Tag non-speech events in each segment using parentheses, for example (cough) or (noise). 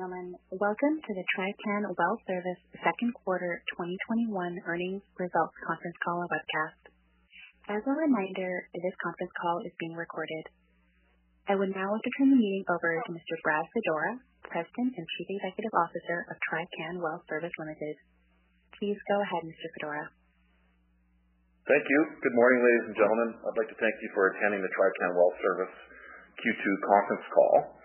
gentlemen. Welcome to the Trican Well Service second quarter 2021 earnings results conference call and webcast. As a reminder, this conference call is being recorded. I would now like to turn the meeting over to Mr. Brad Fedora, President and Chief Executive Officer of Trican Well Service Limited. Please go ahead, Mr. Fedora. Thank you. Good morning, ladies and gentlemen. I'd like to thank you for attending the Trican Well Service Q2 conference call.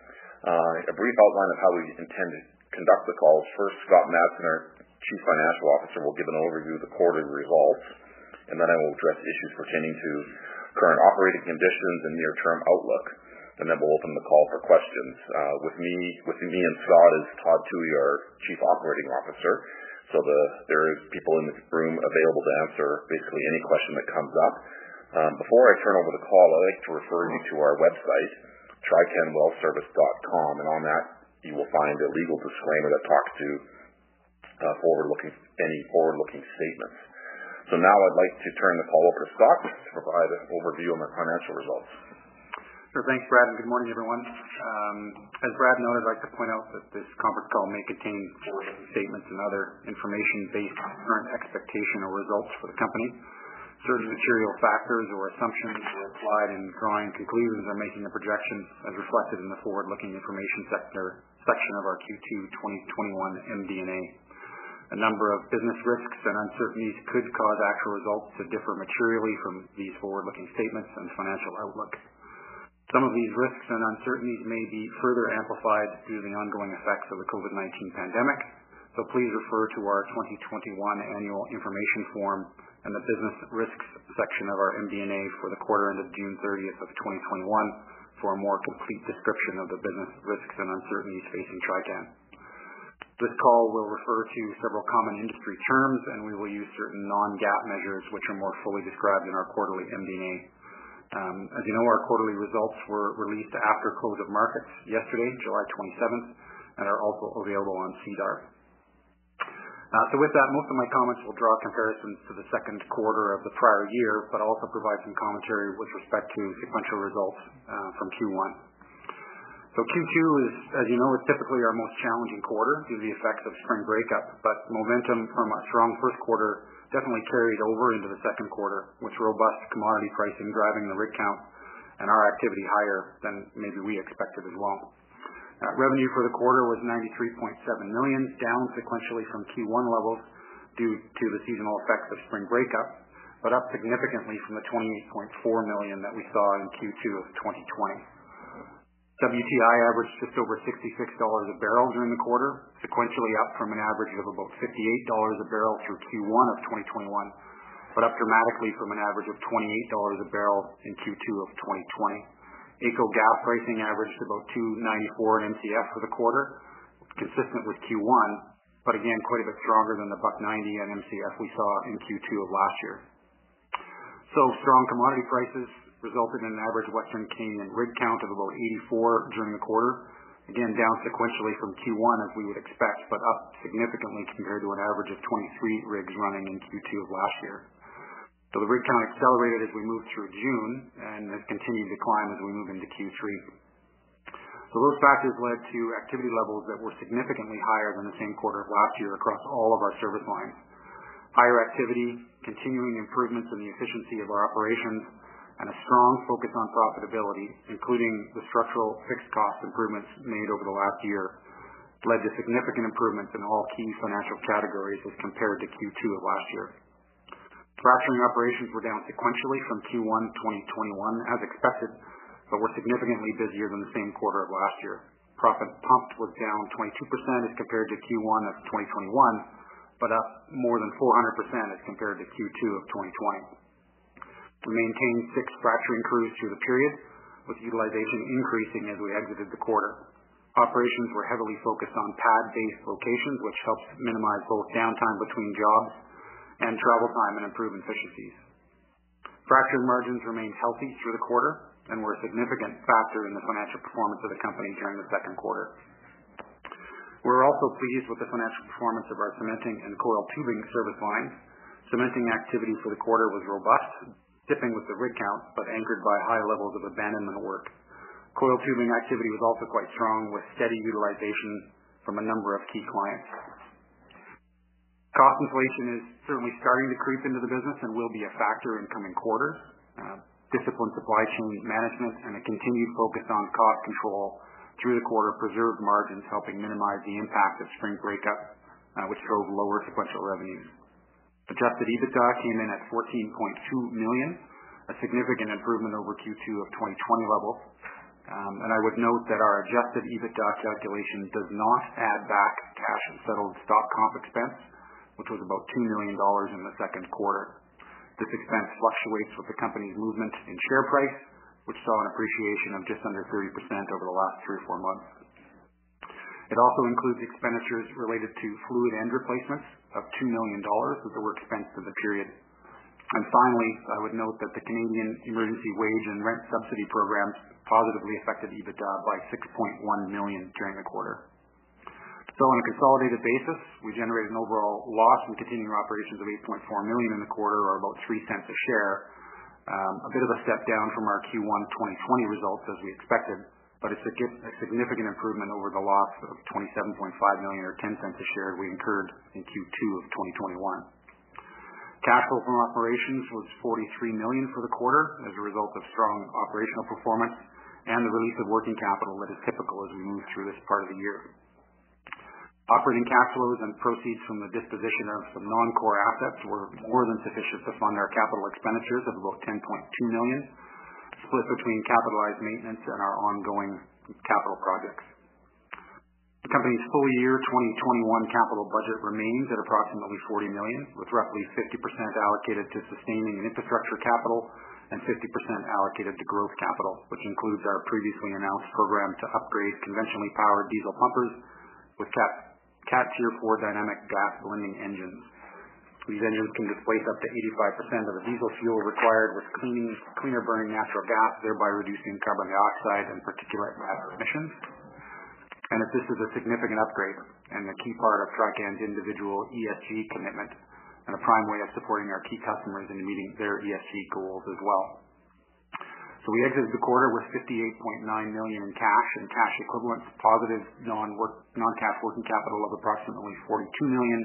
Uh, a brief outline of how we intend to conduct the call first, Scott Matson, our Chief Financial Officer, will give an overview of the quarterly results, and then I will address issues pertaining to current operating conditions and near-term outlook, and then we'll open the call for questions. Uh, with me with me and Scott is Todd Thue, our Chief Operating Officer. There is people in the room available to answer basically any question that comes up. Um, before I turn over the call, I'd like to refer you to our website, tricanwellservice.com, and on that you will find a legal disclaimer that talks to uh, forward-looking any forward-looking statements. So now I'd like to turn the call over to Scott to provide an overview on the financial results. Sure. Thanks, Brad, and good morning, everyone. Um, as Brad noted, I'd like to point out that this conference call may contain forward-looking statements and other information based on current expectation or results for the company. Certain material factors or assumptions were applied in drawing conclusions or making the projections as reflected in the forward-looking information section of our Q2 2021 MD&A. A number of business risks and uncertainties could cause actual results to differ materially from these forward-looking statements and financial outlook. Some of these risks and uncertainties may be further amplified due to the ongoing effects of the COVID-19 pandemic, so please refer to our 2021 annual information form and the business risks section of our MD&A for the quarter ended June 30th of 2021 for a more complete description of the business risks and uncertainties facing Trican. This call will refer to several common industry terms, and we will use certain non-GAAP measures, which are more fully described in our quarterly MD&A. Um, as you know, our quarterly results were released after close of markets yesterday, July 27th, and are also available on SEDAR. Uh, so with that, most of my comments will draw comparisons to the second quarter of the prior year, but also provide some commentary with respect to sequential results uh, from Q1. So Q2 is, as you know, is typically our most challenging quarter due to the effects of spring breakup, but momentum from a strong first quarter definitely carried over into the second quarter, with robust commodity pricing driving the rig count and our activity higher than maybe we expected as well. Uh, revenue for the quarter was 93.7 million, down sequentially from Q1 levels due to the seasonal effects of spring breakup, but up significantly from the 28.4 million that we saw in Q2 of 2020. WTI averaged just over $66 a barrel during the quarter, sequentially up from an average of about $58 a barrel through Q1 of 2021, but up dramatically from an average of $28 a barrel in Q2 of 2020. AECO gas pricing averaged about 2.94 an MCF for the quarter, consistent with Q1, but again, quite a bit stronger than the buck 90 an MCF we saw in Q2 of last year. So Strong commodity prices resulted in an average Western Canadian rig count of about 84 during the quarter. Again, down sequentially from Q1 as we would expect, but up significantly compared to an average of 23 rigs running in Q2 of last year. So The rig count accelerated as we moved through June and has continued to climb as we move into Q3. So Those factors led to activity levels that were significantly higher than the same quarter of last year across all of our service lines. Higher activity, continuing improvements in the efficiency of our operations, and a strong focus on profitability, including the structural fixed cost improvements made over the last year, led to significant improvements in all key financial categories as compared to Q2 of last year. Fracturing operations were down sequentially from Q1 2021 as expected, but were significantly busier than the same quarter of last year. Proppant pumped was down 22% as compared to Q1 of 2021, but up more than 400% as compared to Q2 of 2020. We maintained six fracturing crews through the period, with utilization increasing as we exited the quarter. Operations were heavily focused on pad-based locations, which helps minimize both downtime between jobs and travel time and improve efficiencies. Fracturing margins remained healthy through the quarter and were a significant factor in the financial performance of the company during the second quarter. We're also pleased with the financial performance of our cementing and coiled tubing service lines. Cementing activity for the quarter was robust, dipping with the rig count, but anchored by high levels of abandonment work. Coiled tubing activity was also quite strong, with steady utilization from a number of key clients. Cost inflation is certainly starting to creep into the business and will be a factor in coming quarters. Uh, disciplined supply chain management and a continued focus on cost control through the quarter preserved margins, helping minimize the impact of spring breakup, uh, which drove lower sequential revenues. Adjusted EBITDA came in at 14.2 million, a significant improvement over Q2 of 2020 levels. Um, and I would note that our adjusted EBITDA calculation does not add back cash and settled stock comp expense, which was about 2 million dollars in the second quarter. This expense fluctuates with the company's movement in share price, which saw an appreciation of just under 30% over the last three or four months. It also includes expenditures related to fluid end replacements of 2 million dollars that were expensed in the period. And finally, I would note that the Canadian Emergency Wage and Rent Subsidy programs positively affected EBITDA by 6.1 million during the quarter. So on a consolidated basis, we generated an overall loss from continuing operations of 8.4 million in the quarter, or about 0.03 a share. Um, a bit of a step down from our Q1 2020 results as we expected, but it's a significant improvement over the loss of 27.5 million or 0.10 a share we incurred in Q2 of 2021. Cash flow from operations was 43 million for the quarter as a result of strong operational performance and the release of working capital that is typical as we move through this part of the year. Operating cash flows and proceeds from the disposition of some non-core assets were more than sufficient to fund our capital expenditures of about 10.2 million, split between capitalized maintenance and our ongoing capital projects. The company's full year 2021 capital budget remains at approximately 40 million, with roughly 50% allocated to sustaining and infrastructure capital and 50% allocated to growth capital, which includes our previously announced program to upgrade conventionally powered diesel pumpers with Cat Tier 4 dynamic gas blending engines. These engines can displace up to 85% of the diesel fuel required with cleaner burning natural gas, thereby reducing carbon dioxide and particulate matter emissions. And this is a significant upgrade and a key part of Trican's individual ESG commitment and a prime way of supporting our key customers in meeting their ESG goals as well. So we exited the quarter with 58.9 million in cash and cash equivalents, positive non-cash working capital of approximately 42 million,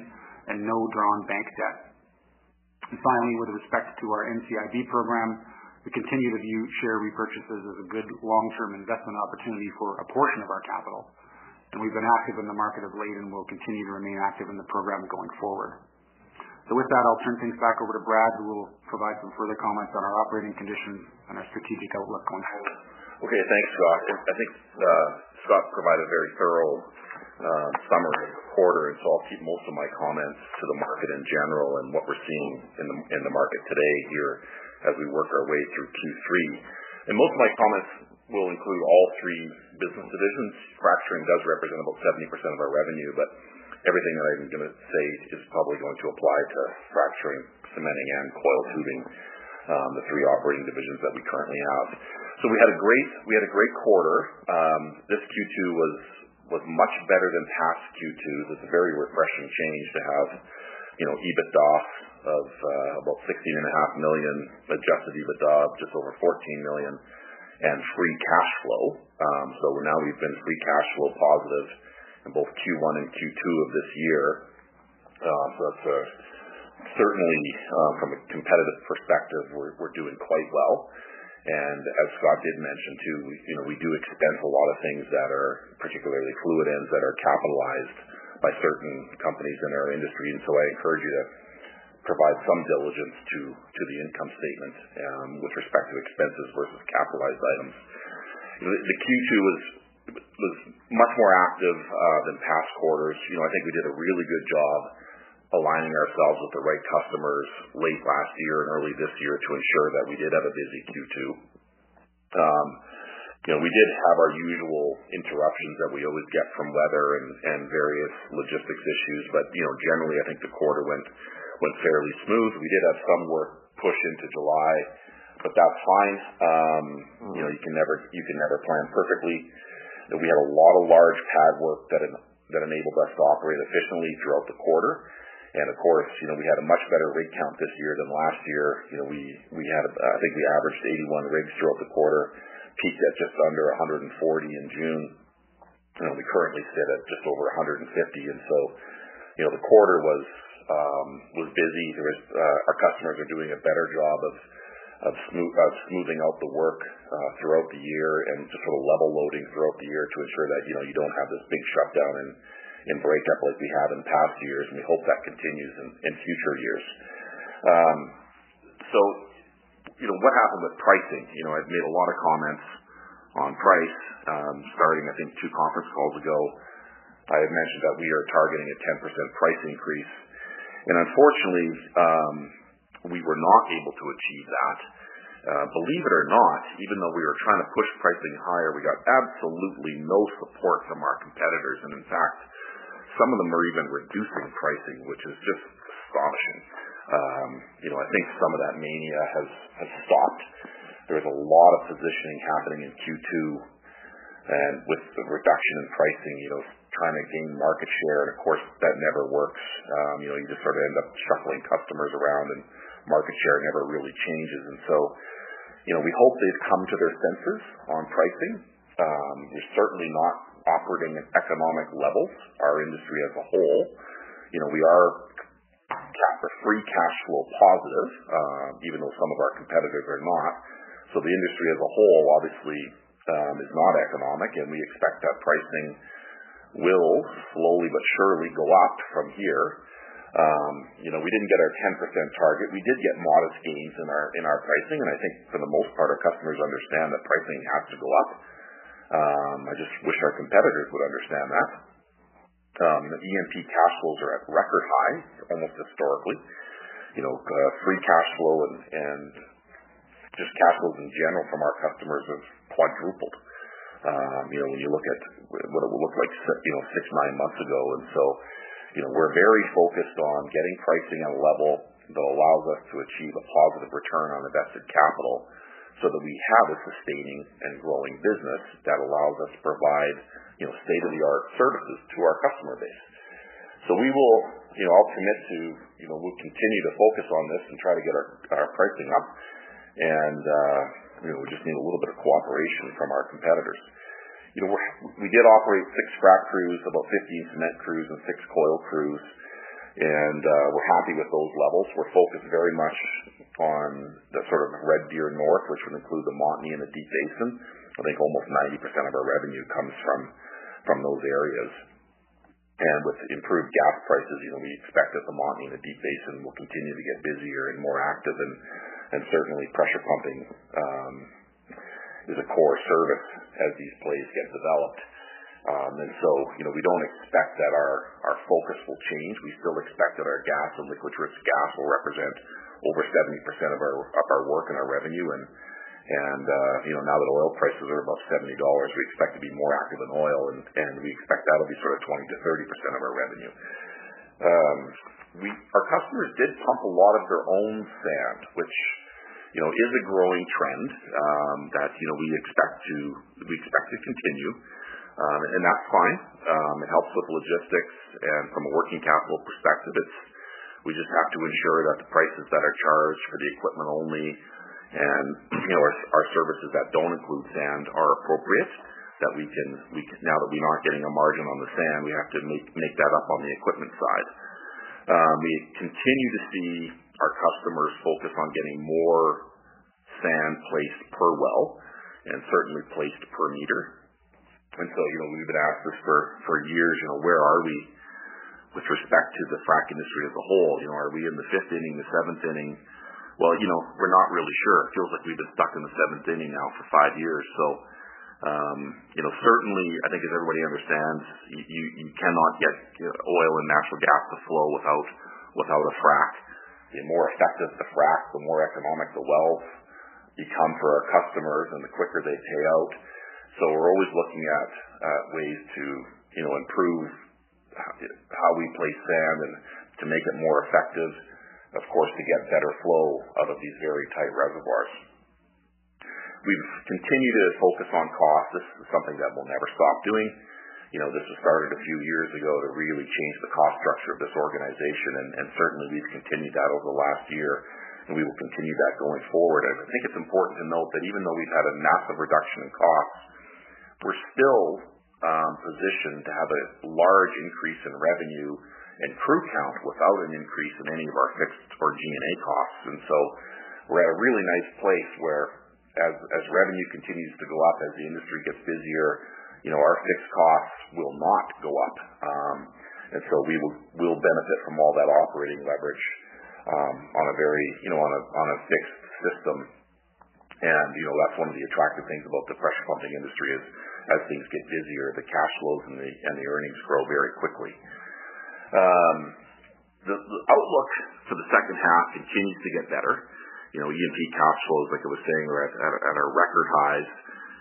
and no drawn bank debt. Finally, with respect to our NCIB program, we continue to view share repurchases as a good long-term investment opportunity for a portion of our capital. And we've been active in the market of late and will continue to remain active in the program going forward. So, with that, I'll turn things back over to Brad, who will provide some further comments on our operating conditions and our strategic outlook going forward. Okay. Thanks, Scott. I think uh, Scott provided a very thorough uh, summary of the quarter, and so I'll keep most of my comments to the market in general and what we're seeing in the in the market today here as we work our way through Q3. Most of my comments will include all three business divisions. Fracturing does represent about 70% of our revenue, but everything that I'm going to say is probably going to apply to fracturing, cementing, and coil tubing, um, the three operating divisions that we currently have. So we had a great we had a great quarter. Um, this Q2 was was much better than past Q2s. It's a very refreshing change to have you know, EBITDA of uh, about 16.5 million, adjusted EBITDA of just over 14 million, and free cash flow. Um, so now we've been free cash flow positive in both Q1 and Q2 of this year. Uh so that's uh, certainly, uh, from a competitive perspective, we're doing quite well. And as Scott did mention, too, we you know we do expense a lot of things that are particularly fluid ends that are capitalized by certain companies in our industry. And so I encourage you to provide some diligence to to the income statement um, with respect to expenses versus capitalized items. The Q2 was much more active than past quarters. You know, I think we did a really good job aligning ourselves with the right customers late last year and early this year to ensure that we did have a busy Q2. You know, We did have our usual interruptions that we always get from weather and various logistics issues. But you know generally, I think the quarter went went fairly smooth. We did have some work push into July, but that's fine. Um you know you can never you can never plan perfectly. We had a lot of large pad work that enabled us to operate efficiently throughout the quarter. And of course, you know, we had a much better rig count this year than last year. You know, we we had I think we averaged 81 rigs throughout the quarter, peaked at just under 140 in June. We currently sit at just over 150. And so, you know The quarter was um was busy. Our customers are doing a better job of smoothing out the work uh, throughout the year and just sort of level loading throughout the year to ensure that you know you don't have this big shutdown and breakup like we have in past years, and we hope that continues in future years. Um so you know what happened with pricing? You know I've made a lot of comments on price, um, starting, I think, two conference calls ago. I had mentioned that we are targeting a 10% price increase. And unfortunately, um, we were not able to achieve that. Believe it or not, even though we were trying to push pricing higher, we got absolutely no support from our competitors. And in fact, some of them are even reducing pricing, which is just astonishing. Um, you know, I think some of that mania has stopped. There was a lot of positioning happening in Q2, and with the reduction in pricing, you know, trying to gain market share, and of course, that never works. Um, you know, you just sort of end up shuffling customers around, and market share never really changes. And so, you know, we hope they've come to their senses on pricing. Um, We're certainly not operating at economic levels, our industry as a whole. You know, we are free cash flow positive, even though some of our competitors are not. So the industry as a whole obviously um, is not economic, and we expect that pricing will slowly but surely go up from here. We didn't get our 10% target. We did get modest gains in our in our pricing, and I think for the most part, our customers understand that pricing has to go up. Um I just wish our competitors would understand that. E&P cash flows are at record high, almost historically. You know, uh free cash flow and just cash flows in general from our customers have quadrupled Um, you know, when you look at what it looked like you know, six, nine months ago. You know, we're very focused on getting pricing at a level that allows us to achieve a positive return on invested capital so that we have a sustaining and growing business that allows us to provide you know, state-of-the-art services to our customer base. So we will, you know, I'll commit to you know, we'll continue to focus on this and try to get our pricing up. And uh you know, we just need a little bit of cooperation from our competitors. You know, we did operate six frac crews, about 15 cement crews, and six coil crews, and uh, we're happy with those levels. We're focused very much on the sort of Red Deer North, which would include the Montney and the Deep Basin. I think almost 90% of our revenue comes from from those areas. And with improved gas prices, you know, we expect that the Montney and the Deep Basin will continue to get busier and more active, and and certainly pressure pumping is a core service as these plays get developed. Um and so, you know, we don't expect that our our focus will change. We still expect that our gas and liquids-rich gas will represent over 70% of our work and our revenue. And and uh you know now that oil prices are above 70 dollars, we expect to be more active in oil, and and we expect that'll be sort of 20%-30% of our revenue. Um we our customers did pump a lot of their own sand, which is a growing trend um that you know we expect to we expect to continue. Um and that's fine. Um it helps with logistics, and from a working capital perspective, it's we just have to ensure that the prices that are charged for the equipment only and you know our services that don't include sand are appropriate. That we can, we now that we're not getting a margin on the sand, we have to make make that up on the equipment side. We continue to see our customers focus on getting more sand placed per well and certainly placed per meter. And so, you know, we've been asked this for for years, you know, where are we with respect to the frac industry as a whole? You know, are we in the fifth inning, the seventh inning? Well, you know, we're not really sure. It feels like we've been stuck in the seventh inning now for five years. So um, you know, certainly, I think as everybody understands, you you cannot get oil and natural gas to flow without without a frac. The more effective the frac, the more economic the wells become for our customers and the quicker they pay out. So we're always looking at ways to you know improve how we place sand and to make it more effective, of course, to get better flow out of these very tight reservoirs. We've continued to focus on cost. This is something that we'll never stop doing. You know, this was started a few years ago to really change the cost structure of this organization, and certainly we've continued that over the last year, and we will continue that going forward. I think it's important to note that even though we've had a massive reduction in costs, we're still um, positioned to have a large increase in revenue and crew count without an increase in any of our fixed or G&A costs. And so, we're at a really nice place where as revenue continues to go up, as the industry gets busier, our fixed costs will not go up. Um and so We'll benefit from all that operating leverage um on a very you know on a on a fixed system. And you know that's one of the attractive things about the pressure pumping industry is as things get busier, the cash flows and the and the earnings grow very quickly. The outlook for the second half continues to get better. You know E&P cash flows, like I was saying, are at our record highs.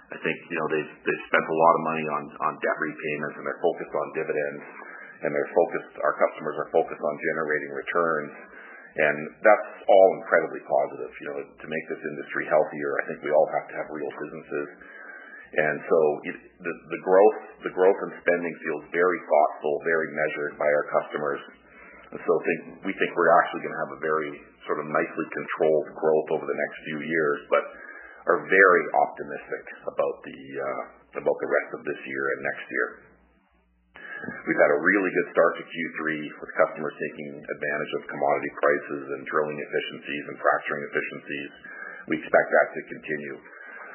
I think you know, they've spent a lot of money on debt repayments, and they're focused on dividends, and our customers are focused on generating returns. And that's all incredibly positive. You know, to make this industry healthier, I think we all have to have real businesses. And so if the growth the growth in spending feels very thoughtful, very measured by our customers. And so think we think we're actually going to have a very sort of nicely controlled growth over the next few years, but are very optimistic about the uh about the rest of this year and next year. We've had a really good start to Q3 with customers taking advantage of commodity prices and drilling efficiencies and fracturing efficiencies. We expect that to continue.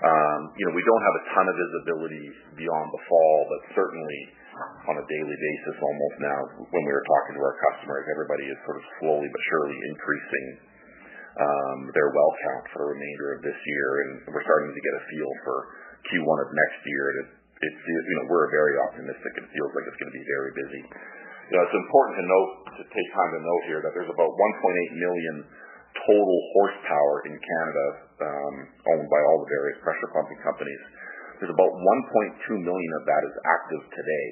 Um, you know, we don't have a ton of visibility beyond the fall, but certainly on a daily basis almost now, when we are talking to our customers, everybody is sort of slowly but surely increasing their well count for the remainder of this year, and we're starting to get a feel for Q1 of next year. And it it you know we're very optimistic. It feels like it's going to be very busy. You know, it's important to note, to take time to note here that there's about 1.8 million total horsepower in Canada, um owned by all the various pressure pumping companies. There's about 1.2 million of that is active today.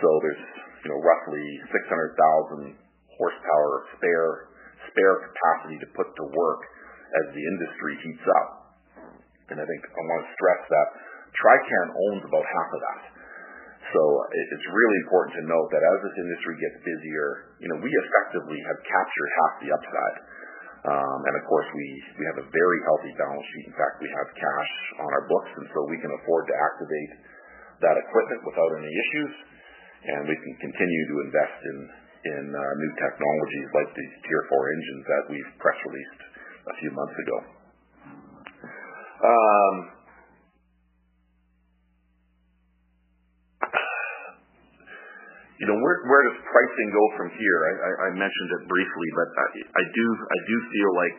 So there's you know roughly 600,000 horsepower spare capacity to put to work as the industry heats up. And I think I want to stress that Trican owns about half of that. So it's really important to note that as this industry gets busier, you know, we effectively have captured half the upside. Um and of course, we we have a very healthy balance sheet. In fact, we have cash on our books, and so we can afford to activate that equipment without any issues, and we can continue to invest in new technologies like these Tier 4 engines that we've press released a few months ago. Um you know where does pricing go from here? I mentioned it briefly, but I do I do feel like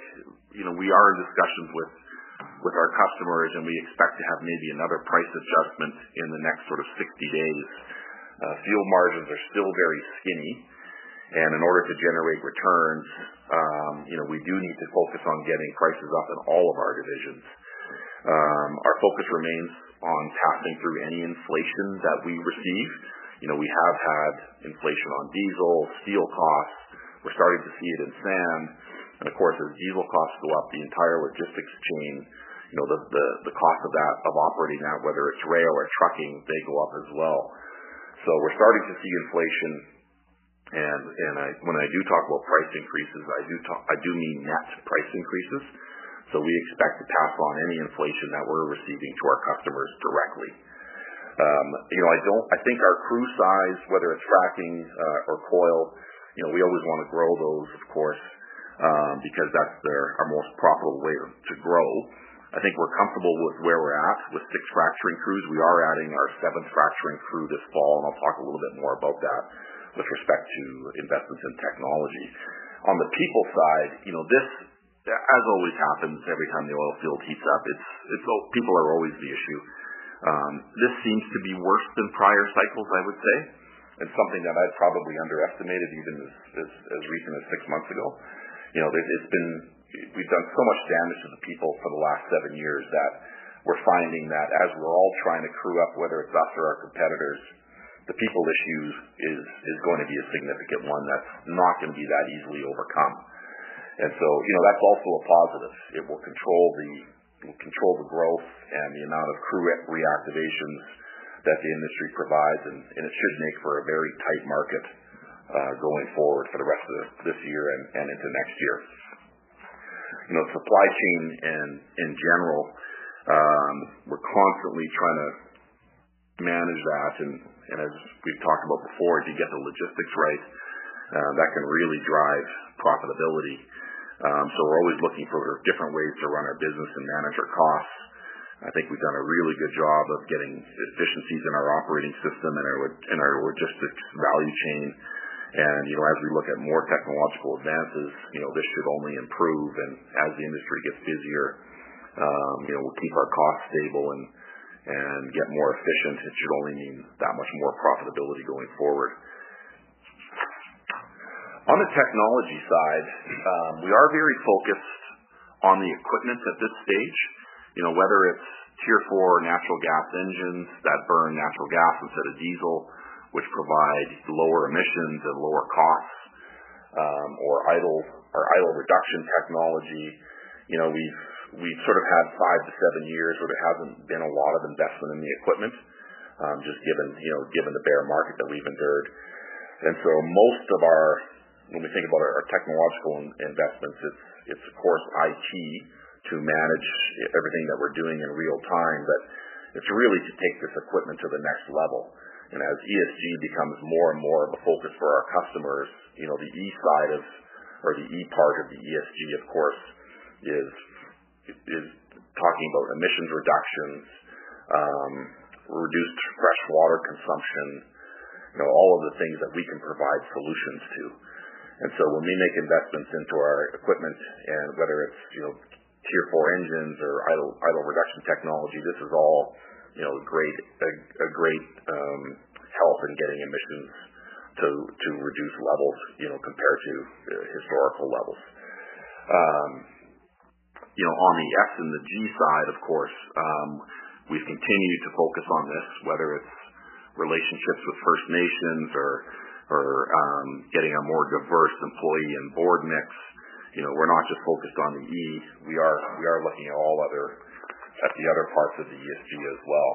you know we are in discussions with with our customers, and we expect to have maybe another price adjustment in the next sort of 60 days. Fuel margins are still very skinny, in order to generate returns, um, you know, we do need to focus on getting prices up in all of our divisions. Um, our focus remains on passing through any inflation that we receive. You know, we have had inflation on diesel, steel costs. We're starting to see it in sand. And of course, as diesel costs go up, the entire logistics chain, you know, the, the, the cost of that, of operating that, whether it's rail or trucking, they go up as well. So we're starting to see inflation, and and I when I do talk about price increases, I do talk I do mean net price increases. So we expect to pass on any inflation that we're receiving to our customers directly. Um, you know, I don't. I think our crew size, whether it's fracking uh, or coil, you know, we always want to grow those, of course, um, because that's their, our most profitable way to, to grow. I think we're comfortable with where we're at with six fracturing crews. We are adding our seventh fracturing crew this fall, and I'll talk a little bit more about that with respect to investments in technology. On the people side, you know, this, as always happens every time the oil field heats up, it's it's people are always the issue. Um, this seems to be worse than prior cycles, I would say, and something that I'd probably underestimated even as recent as six months ago. You know, it's been we've done so much damage to the people for the last seven years that we're finding that as we're all trying to crew up, whether it's us or our competitors, the people issue is is going to be a significant one that's not going to be that easily overcome. And so, you know, that's also a positive. It will control the control the growth and the amount of crew reactivations that the industry provides, and it should make for a very tight market uh, going forward for the rest of this year and into next year. You know, supply chain in general, um, we're constantly trying to manage that. As we've talked about before, if you get the logistics right, that can really drive profitability. Um so we're always looking for different ways to run our business and manage our costs. I think we've done a really good job of getting efficiencies in our operating system and our logistics value chain. As we look at more technological advances, this should only improve. And as the industry gets busier, um, we'll keep our costs stable and get more efficient. It should only mean that much more profitability going forward. On the technology side, we are very focused on the equipment at this stage. You know, whether it's Tier 4 natural gas engines that burn natural gas instead of diesel, which provide lower emissions and lower costs, um, or idle or idle reduction technology. You know, we've sort of had five to seven years where there hasn't been a lot of investment in the equipment, um, just given you know, given the bear market that we've endured. And so most of our, when we think about our technological investments, it's it's of course IT to manage everything that we're doing in real time, but it's really to take this equipment to the next level. As ESG becomes more and more of a focus for our customers, you know, the E side of, or the E part of the ESG, of course, is talking about emissions reductions, um, reduced fresh water consumption, you know, all of the things that we can provide solutions to. And so when we make investments into our equipment, and whether it's you know, Tier 4 engines or idle idle reduction technology, this is all you know, great, a great um, help in getting emissions to to reduce levels you know, compared to historical levels. You know, on the S and the G side, of course, um we've continued to focus on this, whether it's relationships with First Nations or or um getting a more diverse employee and board mix. You know, we're not just focused on the E. We are we are looking at all other at the other parts of the ESG as well.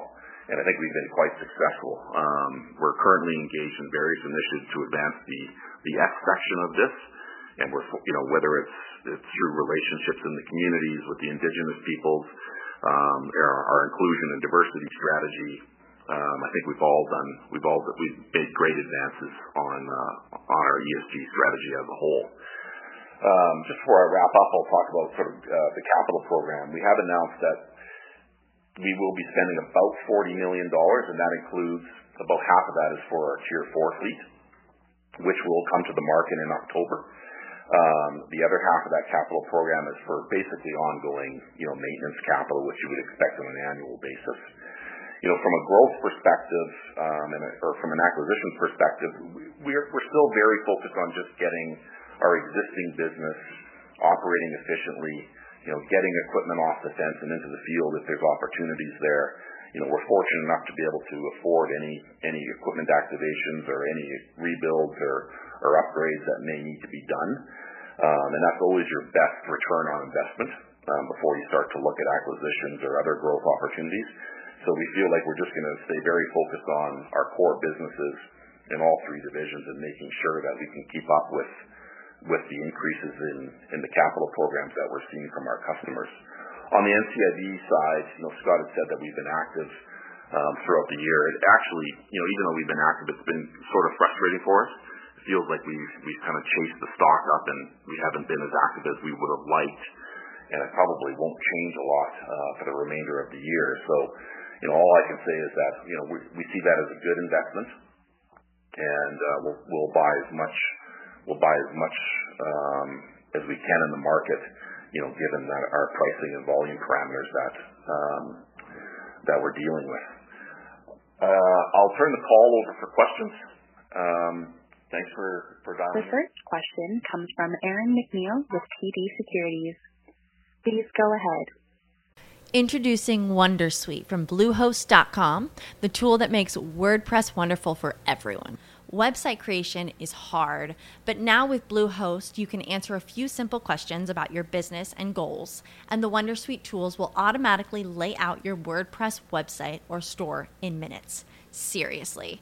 And I think we've been quite successful. Um we're currently engaged in various initiatives to advance the, the S section of this. And we're, you know, whether it's through relationships in the communities with the indigenous peoples, um, our inclusion and diversity strategy, um, I think we've all done, we've all, we've made great advances on uh, on our ESG strategy as a whole. Um, just before I wrap up, I'll talk about sort of uh, the capital program. We have announced that we will be spending about 40 million dollars, and that includes about half of that is for our Tier 4 fleet, which will come to the market in October. Um, the other half of that capital program is for basically ongoing you know, maintenance capital, which you would expect on an annual basis. You know, from a growth perspective, um, or from an acquisition perspective, we're we're still very focused on just getting our existing business operating efficiently, you know, getting equipment off the fence and into the field if there's opportunities there. You know, we're fortunate enough to be able to afford any any equipment activations or any rebuilds or upgrades that may need to be done. Um and that's always your best return on investment before you start to look at acquisitions or other growth opportunities. So we feel like we're just going to stay very focused on our core businesses in all three divisions and making sure that we can keep up with with the increases in in the capital programs that we're seeing from our customers. On the NCIB side, you know Scott had said that we've been active throughout the year. It actually, you know, even though we've been active, it's been sort of frustrating for us. Feels like we've we've kind of chased the stock up, and we haven't been as active as we would've liked, and it probably won't change a lot uh, for the remainder of the year. So, you know, all I can say is that you know we we see that as a good investment, and uh, we'll we'll buy as much we'll buy as much um, as we can in the market, You know, given that our pricing and volume parameters that um, that we're dealing with. Uh, I'll turn the call over for questions. Thanks for dialing in. The first question comes from Aaron MacNeil with TD Securities. Please go ahead. Introducing Wondersuite from Bluehost.com, the tool that makes WordPress wonderful for everyone. Website creation is hard, but now with Bluehost, you can answer a few simple questions about your business and goals, and the Wondersuite tools will automatically lay out your WordPress website or store in minutes. Seriously.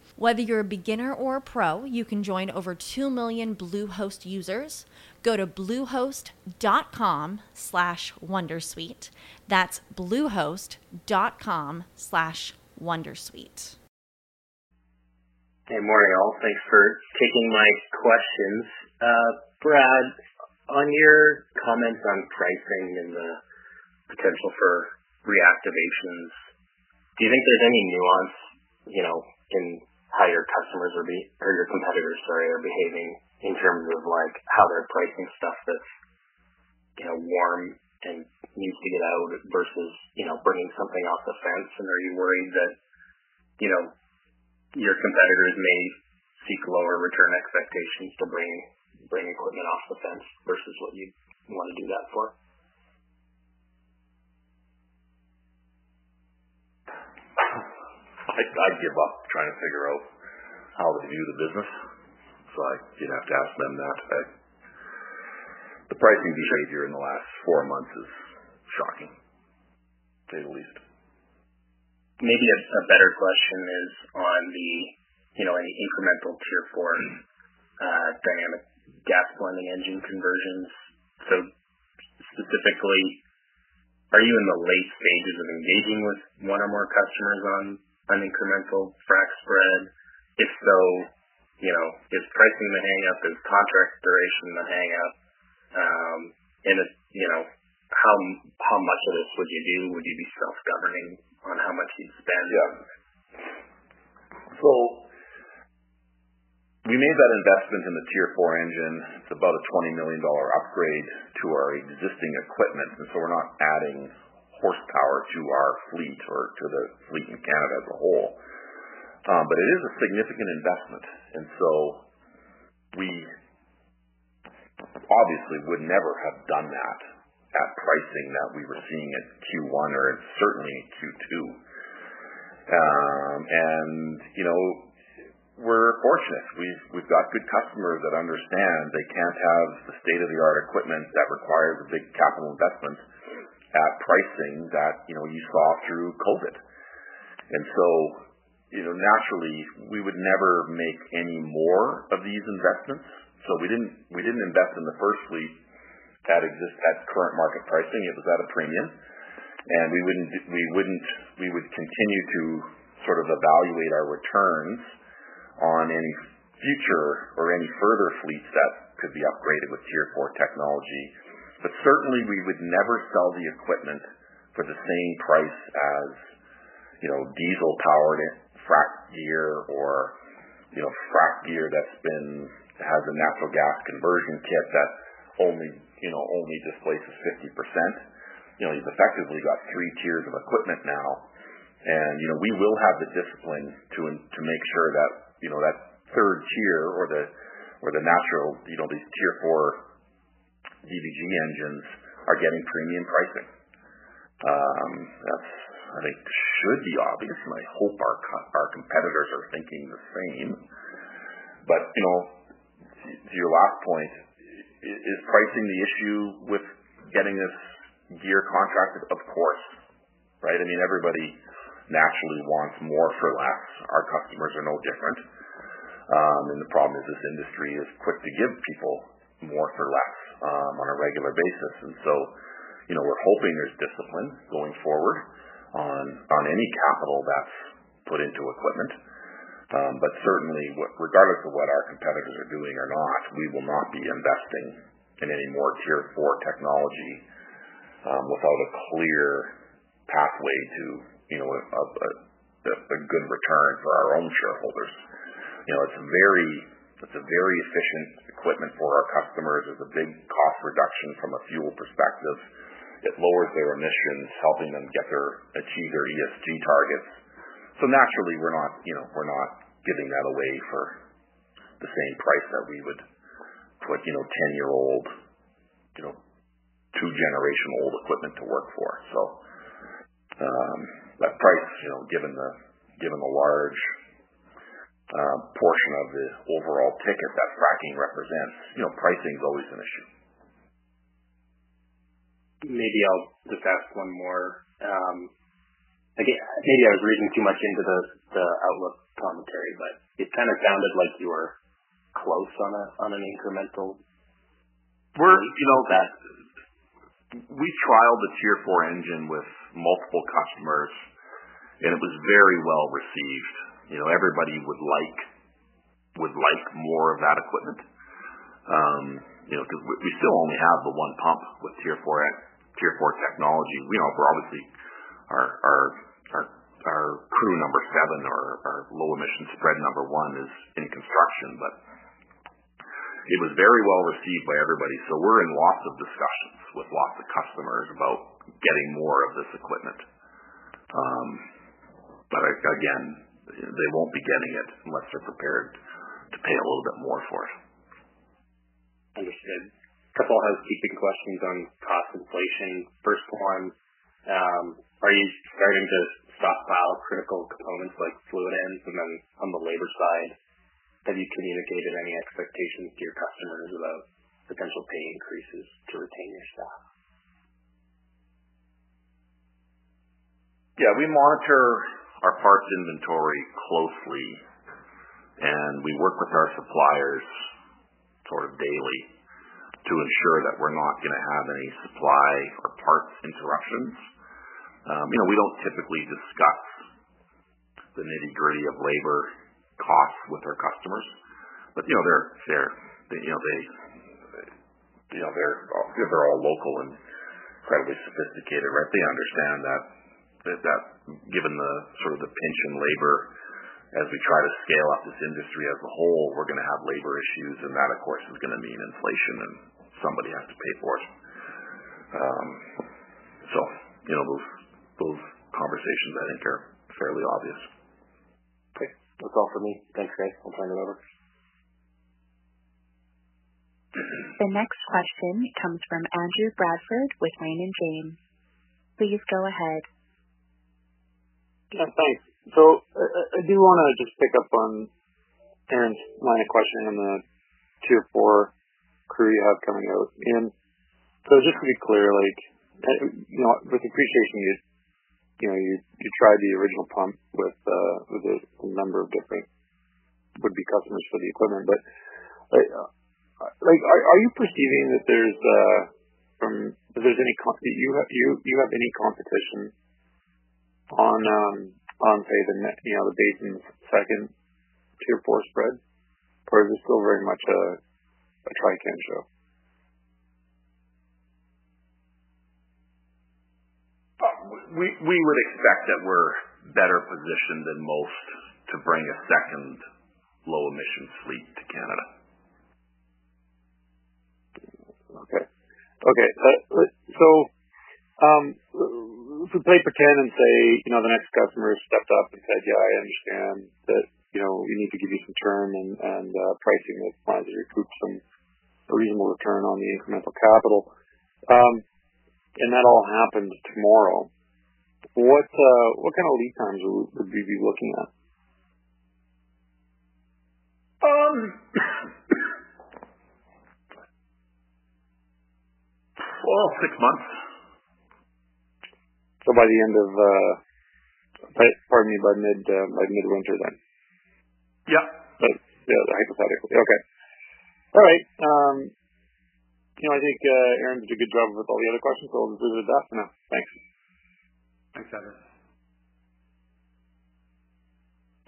Whether you're a beginner or a pro, you can join over 2 million Bluehost users. Go to bluehost.com slash wondersuite. That's bluehost.com slash wondersuite. Hey, morning all. Thanks for taking my questions. Uh, Brad, on your comments on pricing and the potential for reactivations, do you think there's any nuance, you know, in how your customers are be or your competitors, sorry, are behaving in terms of like how they're pricing stuff that's you know warm and needs to get out versus you know bringing something off the fence? And are you worried that you know your competitors may seek lower return expectations to bring bring equipment off the fence versus what you want to do that for? I, I'd give up trying to figure out how they view the business. So I, you'd have to ask them that. I, the pricing behavior in the last four months is shocking, to say the least. Maybe a, a better question is on the, you know, any incremental Tier 4 uh, dynamic gas blending engine conversions. So specifically, are you in the late stages of engaging with one or more customers on an incremental frac spread? If so, you know, is pricing the hang-up? Is contract duration the hang-up? Um, and if, you know, how how much of this would you do? Would you be self-governing on how much you'd spend? Yeah. So we made that investment in the Tier 4 engine. It's about a $20 million upgrade to our existing equipment, and so we're not adding horsepower to our fleet or to the fleet in Canada as a whole. Um, but it is a significant investment, and so we obviously would never have done that at pricing that we were seeing at Q1 or certainly in Q2. Um, and you know, we're fortunate. We've we've got good customers that understand they can't have the state of the art equipment that requires a big capital investment at pricing that you know you saw through COVID. And so, you know, naturally, we would never make any more of these investments. So we didn't we didn't invest in the first fleet at current market pricing. It was at a premium, and we wouldn't we wouldn't we would continue to sort of evaluate our returns on any future or any further fleets that could be upgraded with Tier 4 technology. But certainly, we would never sell the equipment for the same price as, you know, diesel-powered frac gear or, you know, frac gear that's been has a natural gas conversion kit that only, you know, only displaces 50%. You know, you've effectively got three tiers of equipment now, and you know, we will have the discipline to to make sure that you know that third tier or the or the natural, you know, these tier four DVG engines are getting premium pricing. Um, that's, I think, should be obvious, and I hope our our competitors are thinking the same. But you know, to your last point, is pricing the issue with getting this gear contracted? Of course, right? I mean, everybody naturally wants more for less. Our customers are no different. Um, and the problem is this industry is quick to give people more for less on a regular basis. And so, you know, we're hoping there's discipline going forward on on any capital that's put into equipment. Um, but certainly, what, regardless of what our competitors are doing or not, we will not be investing in any more Tier 4 technology um, without a clear pathway to, you know, a, a, a good return for our own shareholders. You know, it's very it's a very efficient equipment for our customers. It's a big cost reduction from a fuel perspective. It lowers their emissions, helping them get their achieve their ESG targets. So naturally, we're not you know we're not giving that away for the same price that we would put you know ten year old you know two generation old equipment to work for. So um, that price, you know, given the given the large portion of the overall ticket that fracking represents, you know, pricing is always an issue. Maybe I'll just ask one more. Um, again, maybe I was reading too much into the, the outlook commentary, but it kind of sounded like you were close on a on an incremental. We're you know that we trialed the Tier 4 engine with multiple customers, and it was very well received. You know, everybody would like would like more of that equipment. Um, you know, because we, we still only have the one pump with Tier 4 Tier 4 technology. You know, we're obviously our our our our crew number seven or our low emission spread number one is in construction, but it was very well received by everybody. So we're in lots of discussions with lots of customers about getting more of this equipment. Um, but again, they won't be getting it unless they're prepared to pay a little bit more for it. Understood. A couple of housekeeping questions on cost inflation. First one, um, are you starting to stockpile critical components like fluid ends? And then on the labor side, have you communicated any expectations to your customers about potential pay increases to retain your staff? Yeah, we monitor our parts inventory closely, and we work with our suppliers sort of daily to ensure that we're not going to have any supply or parts interruptions. Um, you know, we don't typically discuss the nitty-gritty of labor costs with our customers. But you know, they're they're they, you know they you know they're they're all local and incredibly sophisticated, right? They understand that given the sort of the pinch in labor as we try to scale up this industry as a whole, we're going to have labor issues, and that, of course, is going to mean inflation, and somebody has to pay for it. Um, so, you know, those those conversations, I think, are fairly obvious. Okay, that's all for me. Thanks, guys. I'll turn it over. The next question comes from Andrew Bradford with Raymond James. Please go ahead. Yeah, thanks. So I do want to just pick up on Aaron's line of questioning on the Tier 4 crew you have coming out. And so just to be clear, like, you know, with appreciation, you tried the original pump with uh, with a, number of different would be customers for the equipment, but uh, are, you perceiving that there's uh, from if there's any you have you you have any competition on um on say the you know the basin's second tier four spread, or is it still very much a a Trican show? Uh, we we would expect that we're better positioned than most to bring a second low-emission fleet to Canada. Okay. Okay. Uh, um, If we play pretend and say, you know, the next customer stepped up and said, "Yeah, I understand that, you know, we need to give you some term and and uh, pricing that allows you to recoup some reasonable return on the incremental capital," um, and that all happened tomorrow. What uh, what kind of lead times would we be looking at? Um, (coughs) well, six months. So by the end of, uh, by, pardon me, by mid uh, by midwinter then. Yeah. But yeah, hypothetically. Okay. All right. Um, you know, I think uh, Aaron did a good job with all the other questions, so we'll just leave it at that for now. Thanks. Thanks, Heather.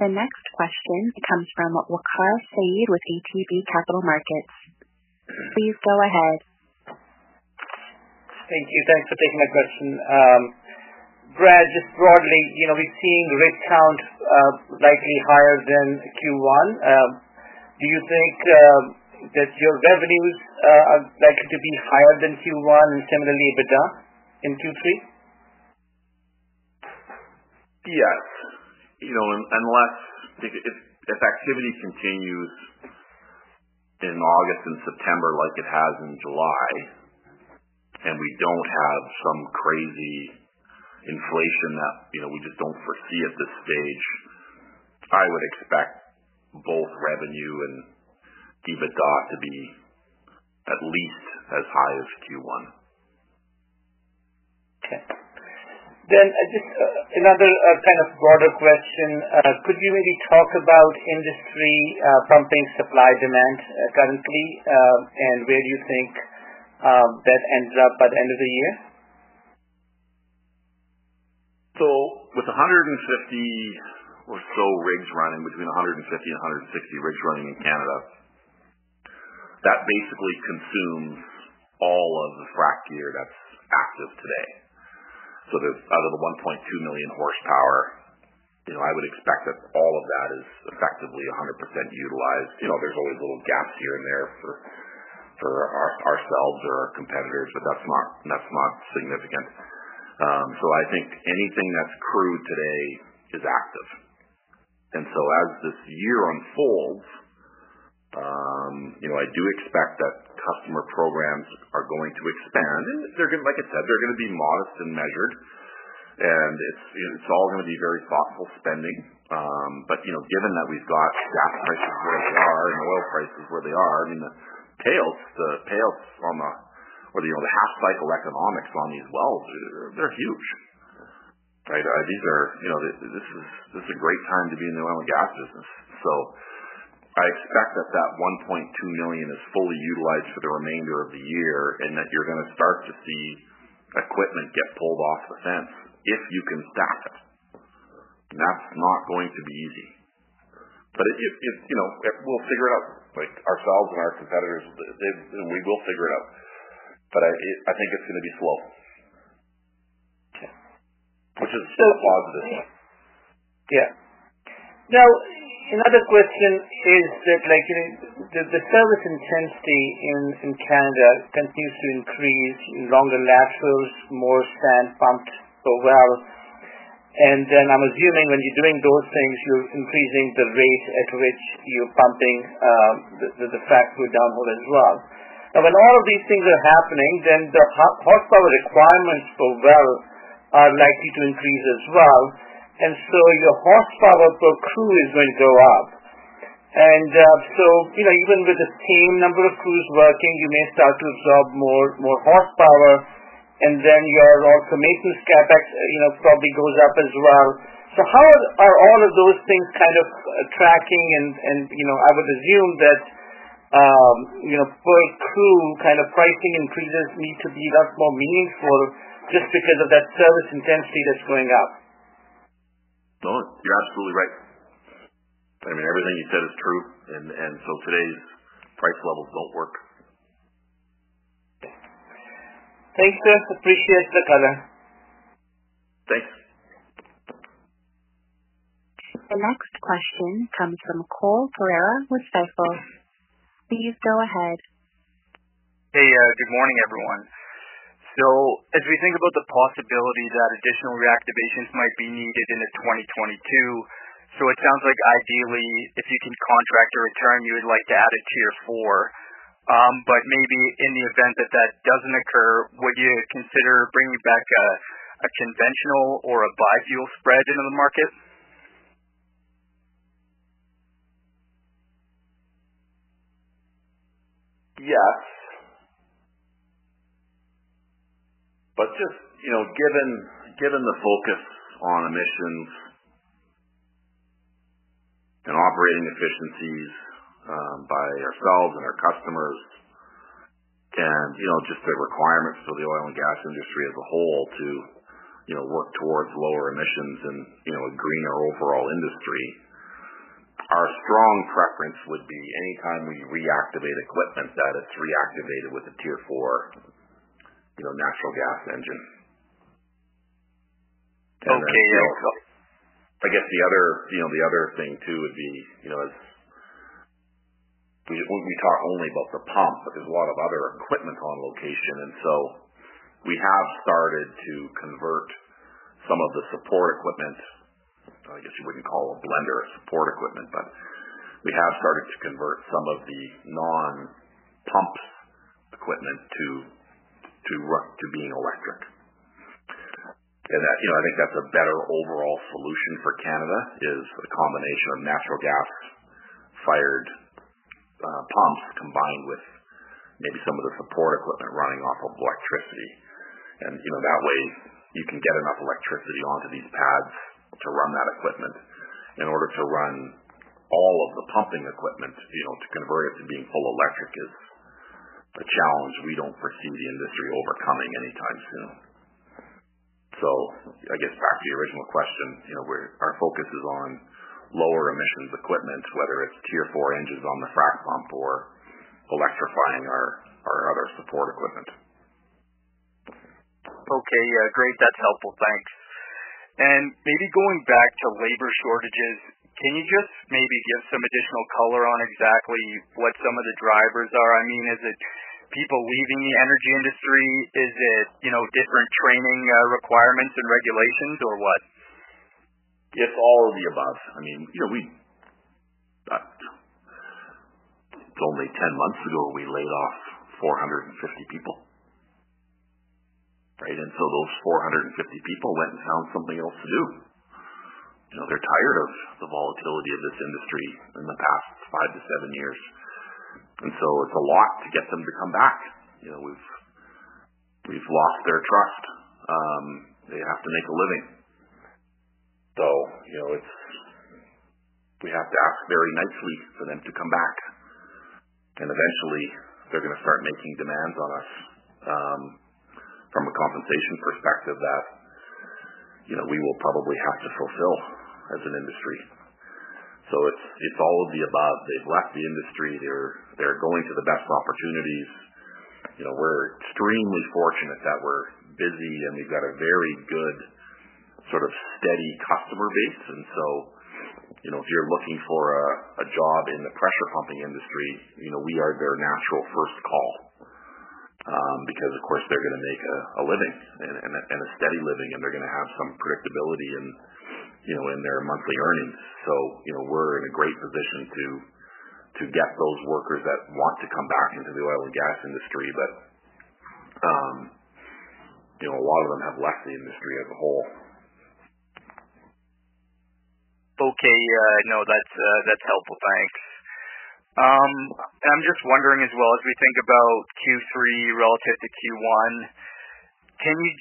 The next question comes from Waqar Syed with ATB Capital Markets. Please go ahead. Thank you. Thanks for taking my question. Um, Brad, just broadly, you know, we're seeing rig count uh, likely higher than Q1. Um, do you think um, that your revenues uh, are likely to be higher than Q1 and similarly EBITDA in Q3? Yes. You know, unless if activity continues in August and September like it has in July, and we don't have some crazy inflation that you know, we just don't foresee at this stage, I would expect both revenue and EBITDA to be at least as high as Q1. Okay. Then, uh, just uh, another uh, kind of broader question. Could you maybe talk about industry pumping supply-demand currently, and where do you think um, that ends up by the end of the year? So with 150 or so rigs running, between 150 and 160 rigs running in Canada, that basically consumes all of the frac gear that's active today. So out of the 1.2 million horsepower, you know, I would expect that all of that is effectively 100% utilized. You know, there's always little gaps here and there for for ourselves or our competitors, but that's not that's not significant. I think anything that's crewed today is active. And so as this year unfolds, um, you know, I do expect that customer programs are going to expand. And like I said, they're going to be modest and measured, and it's it's all going to be very thoughtful spending. Um but, you know, given that we've got gas prices where they are and oil prices where they are, I mean, the payouts or the you know, the half-cycle economics on these wells, they're huge. Right? Uh, these are, you know, this is this is a great time to be in the oil and gas business. So I expect that that 1.2 million is fully utilized for the remainder of the year, and that you're going to start to see equipment get pulled off the fence if you can staff it. That's not going to be easy. But if, if you know, if we'll figure it out. Like ourselves and our competitors, we will figure it out. I I think it's going to be slow. Okay. Which is still positive. Yeah. Now, another question is that like you know, the the service intensity in in Canada continues to increase, longer laterals, more sand pumped per well. And then I'm assuming when you're doing those things, you're increasing the rate at which you're pumping uh, the frac fluid downhole as well. Now, when all of these things are happening, then the horsepower requirements per well are likely to increase as well. And so your horsepower per crew is going to go up. And uh, so, you know, even with the same number of crews working, you may start to absorb more more horsepower, and then your also maintenance CapEx you know, probably goes up as well. So how are all of those things kind of tracking? And, and you know, I would assume that Um, per crew kind of pricing increases need to be a lot more meaningful just because of that service intensity that's going up. No, you're absolutely right. I mean, everything you said is true. And so today's price levels don't work. Thanks, sir. Appreciate the color. Thanks. The next question comes from Cole Pereira with Stifel. Please go ahead. Hey, uh, good morning, everyone. So as we think about the possibility that additional reactivations might be needed into 2022, it sounds like ideally, if you can contract a return, you would like to add a Tier 4. Um, but Maybe in the event that that doesn't occur, would you consider bringing back a conventional or a bi-fuel spread into the market? Yes. But just you know, given given the focus on emissions and operating efficiencies um, by ourselves and our customers and you know, just the requirements for the oil and gas industry as a whole to you know, work towards lower emissions and you know, a greener overall industry, our strong preference would be anytime we reactivate equipment, that it's reactivated with a Tier 4 natural gas engine. Okay. I guess the other, you know, the other thing too would be, you know, as we we talk only about the pump, but there's a lot of other equipment on location, and so we have started to convert some of the support equipment. I guess you wouldn't call a blender a support equipment, but we have started to convert some of the non-pump equipment to to to being electric. And that, you know, I think that's a better overall solution for Canada, is a combination of natural gas fired uh, pumps combined with maybe some of the support equipment running off of electricity. And, you know, that way you can get enough electricity onto these pads to run that equipment. In order to run all of the pumping equipment, you know, to convert it to being full electric is a challenge we don't foresee the industry overcoming anytime soon. So I guess back to your original question, you know, our focus is on lower emissions equipment, whether it's Tier 4 engines on the frac pump or electrifying our other support equipment. Okay. Great. That's helpful. Thanks. And maybe going back to labor shortages, can you just maybe give some additional color on exactly what some of the drivers are? I mean, is it people leaving the energy industry? Is it, you know, different training uh, requirements and regulations, or what? It's all of the above. I mean, you know, we uh, it's only 10 months ago we laid off 450 people. Right? And so those 450 people went and found something else to do. You know, they're tired of the volatility of this industry in the past five to seven years. And so it's a lot to get them to come back. You know, we've we've lost their trust. Um, they have to make a living. So, you know, it's we have to ask very nicely for them to come back. And eventually they're going to start making demands on us um, from a compensation perspective that, you know, we will probably have to fulfill as an industry. So it's it's all of the above. They've left the industry. They're they're going to the best opportunities. You know, we're extremely fortunate that we're busy and we've got a very good sort of steady customer base. And so, you know, if you're looking for a, a job in the pressure pumping industry, you know, we are their natural first call. Um, because of course they're going to make a, living and, a, steady living, and they're going to have some predictability in, you know, in their monthly earnings. So, you know, we're in a great position to to get those workers that want to come back into the oil and gas industry, but um, you know, a lot of them have left the industry as a whole. Okay. No, that's that's helpful. Thanks. Um, I'm just wondering as well, as we think about Q3 relative to Q1, can you...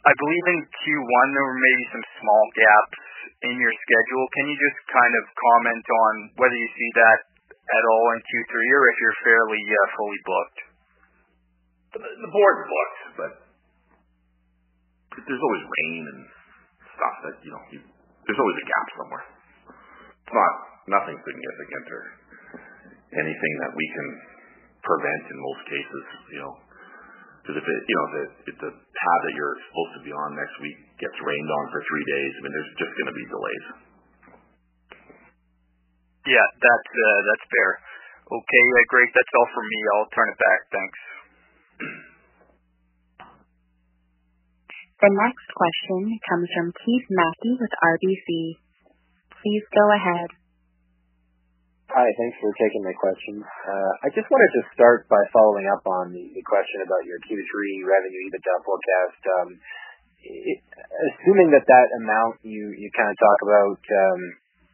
I believe in Q1, there were maybe some small gaps in your schedule. Can you just kind of comment on whether you see that at all in Q3 or if you're fairly fully booked? The board's booked, but there's always rain and stuff that, you know, there's always a gap somewhere. It's not nothing significant or anything that we can prevent in most cases, you know. Because if it, you know, if the pad that you're supposed to be on next week gets rained on for three days, I mean, there's just going to be delays. Yeah, that's uh, that's fair. Okay, great. That's all from me. I'll turn it back. Thanks. The next question comes from Keith Mackey with RBC. Please go ahead. Hi, thanks for taking my question. Uh, I just wanted to start by following up on the question about your Q3 revenue EBITDA forecast. Um, assuming that that amount you kind of talk about, um,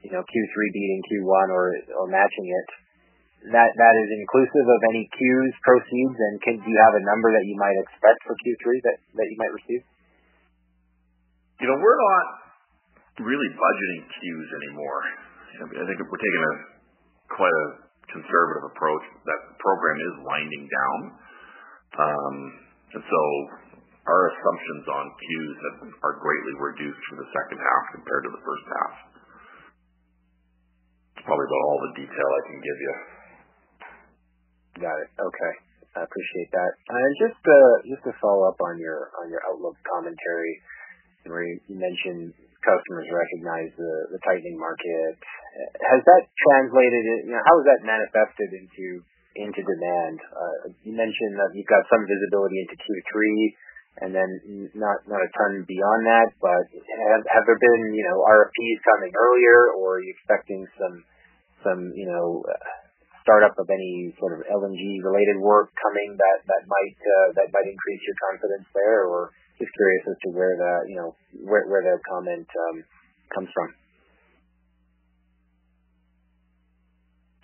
you know, Q3 beating Q1 or matching it, that is inclusive of any CEWS proceeds? And do you have a number that you might expect for Q3 that you might receive? You know, we're not really budgeting CEWS anymore. I think we're taking a quite a conservative approach. That program is winding down. Um, and so our assumptions on CEWS are greatly reduced for the second half compared to the first half. It's probably about all the detail I can give you. Got it. Okay. I appreciate that. And just just to follow up on your on your outlook commentary, you mentioned customers recognize the the tightening market. Has that translated, you know, how has that manifested into into demand? You mentioned that you've got some visibility into Q3 and then not not a ton beyond that, but have have there been you know, RFPs coming earlier, or are you expecting some some you know, startup of any sort of LNG-related work coming that might uh that might increase your confidence there? Or just curious as to where that you know where where that comment um, comes from.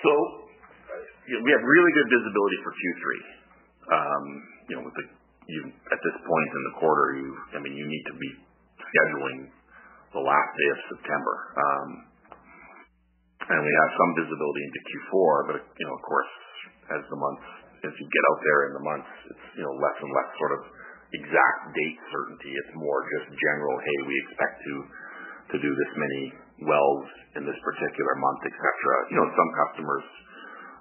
So, uh, we have really good visibility for Q3. Um, you know, At this point in the quarter, you I mean, you need to be scheduling the last day of September. Um and we have some visibility into Q4, but you know, of course, as the months as you get out there in the months, it's you know less and less sort of exact date certainty. It's more just general, "Hey, we expect to do this many wells in this particular month," et cetera. Some customers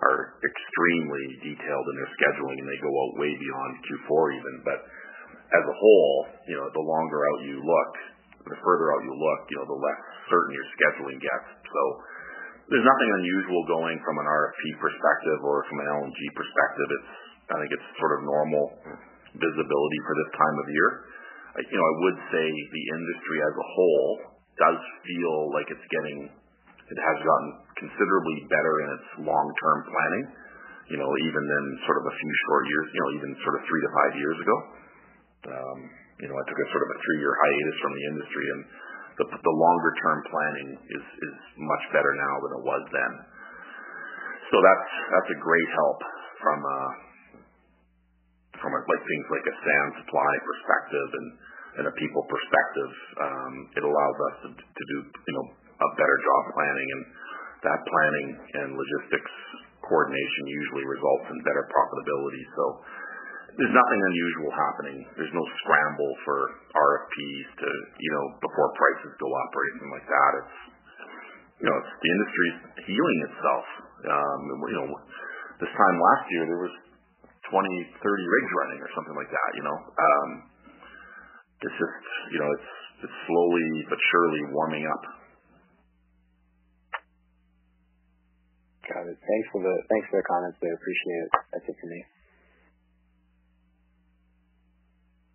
are extremely detailed in their scheduling, and they go out way beyond Q4 even. But as a whole, you know, the longer out you look, the further out you look, you know, the less certain your scheduling gets. So there's nothing unusual going from an RFP perspective or from an LNG perspective. I think it's sort of normal visibility for this time of year. You know, I would say the industry as a whole does feel like it's getting, it has gotten considerably better in its long-term planning, you know, even than sort of a few short years, you know, even sort of three to five years ago. Um, you know, I took a sort of a three-year hiatus from the industry, and the longer-term planning is is much better now than it was then. So that's that's a great help from things like a sand supply perspective and and a people perspective. Um, It allows us to do you know a better job planning, and that planning and logistics coordination usually results in better profitability. So there's nothing unusual happening. There's no scramble for RFPs to you know before prices go up or anything like that. It's you know it's, the industry's healing itself. Um, you know this time last year, there was 20, 30 rigs running or something like that. You know. Um, it's just, you know, it's, it's slowly but surely warming up. Got it. Thanks for the thanks for the comments there. Appreciate it. That's it for me.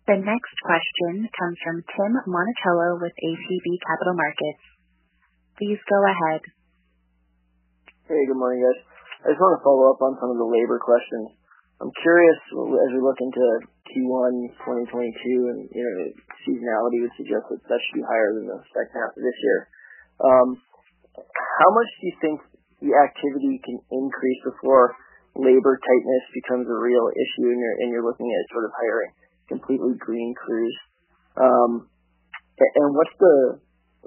The next question comes from Tim Monachello with ATB Capital Markets. Please go ahead. Hey, good morning, guys. I just want to follow up on some of the labor questions. I'm curious, as we look into Q1 2022, and you know, seasonality would suggest that that should be higher than the second half of this year. Um how much do you think the activity can increase before labor tightness becomes a real issue and you're looking at sort of hiring completely green crews? Um and what's the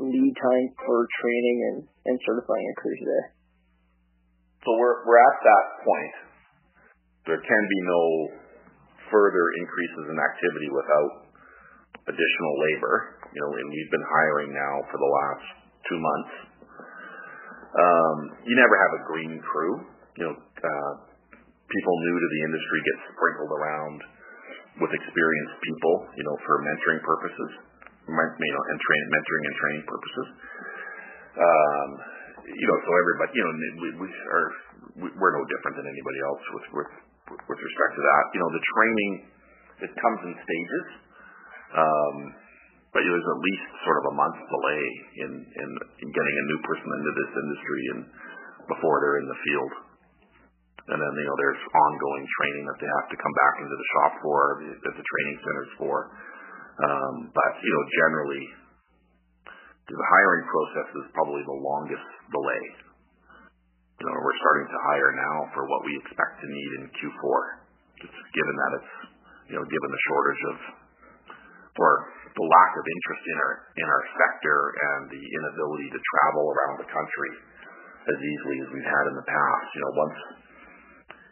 lead time for training and certifying a crew today? We're at that point. There can be no further increases in activity without additional labor. You know, And we've been hiring now for the last two months. Um, you never have a green crew. You know, uh, People new to the industry get sprinkled around with experienced people You know, for mentoring purposes, you know, mentoring and training purposes. Um, you know, So everybody, you know, we're no different than anybody else with respect to that. You know, the training, it comes in stages. But there's at least sort of a month delay in in getting a new person into this industry and before they're in the field. And then you know there's ongoing training that they have to come back into the shop for, that the training center's for. Um but, you know, generally, the hiring process is probably the longest delay. We're starting to hire now for what we expect to need in Q4, just given that it's, you know, given the shortage of, or the lack of interest in our in our sector and the inability to travel around the country as easily as we've had in the past. You know, once,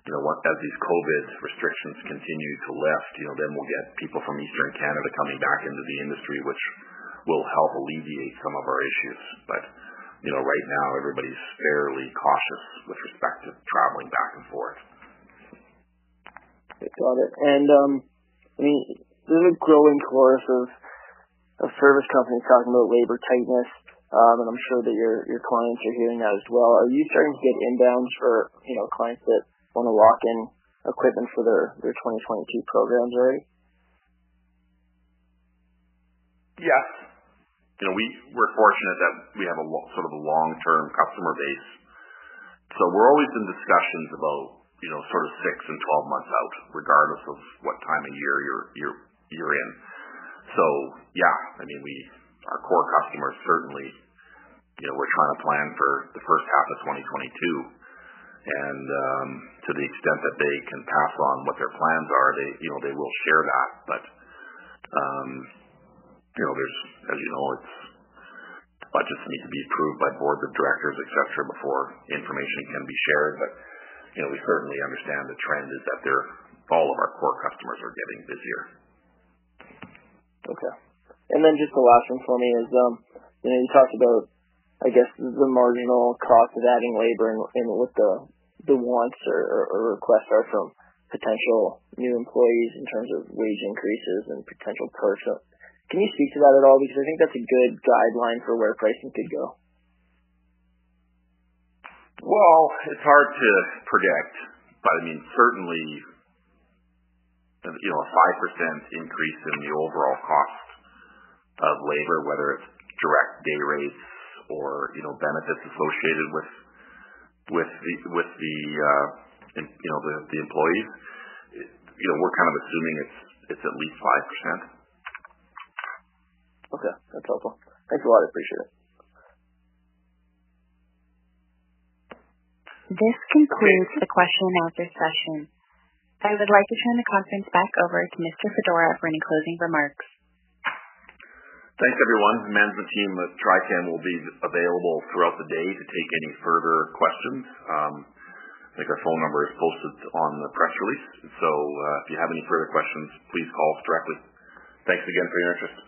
you know, once as these COVID restrictions continue to lift, you know, then we'll get people from Eastern Canada coming back into the industry, which will help alleviate some of our issues. You know, right now, everybody's fairly cautious with respect to traveling back and forth. Got it. And um, I mean, there's a growing chorus of of service companies talking about labor tightness, um, and I'm sure that your your clients are hearing that as well. Are you starting to get inbounds for you know clients that want to lock in equipment for their their 2022 programs already? Yes. You know, we we're fortunate that we have a sort of a long-term customer base. So we're always in discussions about, you know, sort of six and 12 months out, regardless of what time of year you're you're you're in. So yeah, I mean, we our core customers certainly, you know, we're trying to plan for the first half of 2022. And um, to the extent that they can pass on what their plans are, they, you know, they will share that. But um, you know, there's, as you know, budgets need to be approved by boards of directors, et cetera, before information can be shared. But you know, we certainly understand the trend is that all of our core customers are getting busier. Okay. And then just the last one for me is, um, you know, you talked about, I guess, the marginal cost of adding labor and, what the the wants or requests are from potential new employees in terms of wage increases and potential perks. Can you speak to that at all? Because I think that's a good guideline for where pricing could go. Well, it's hard to predict, but I mean, certainly, you know, a 5% increase in the overall cost of labor, whether it's direct day rates or, you know, benefits associated with with the with the uh, you know the the employees, you know, we're kind of assuming it's it's at least 5%. Okay. That's helpful. Thanks a lot. I appreciate it. This concludes the question and answer session. I would like to turn the conference back over to Mr. Fedoruk for any closing remarks. Thanks, everyone. The management team at Trican will be available throughout the day to take any further questions. Um, I think our phone number is posted on the press release. So uh, if you have any further questions, please call us directly. Thanks again for your interest.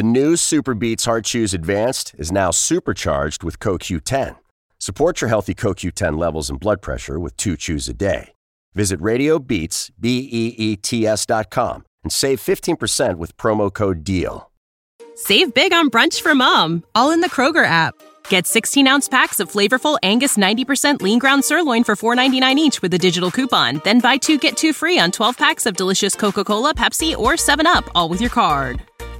The new SuperBeets Heart Chews Advanced is now supercharged with CoQ10. Support your healthy CoQ10 levels and blood pressure with two chews a day. Visit RadioBeets, B-E-E-T-S dot com and save 15% with promo code DEAL. Save big on brunch for mom, all in the Kroger app. Get 16-ounce packs of flavorful Angus 90% lean ground sirloin for $4.99 each with a digital coupon. Then buy two, get two free on 12 packs of delicious Coca-Cola, Pepsi, or 7-Up, all with your card.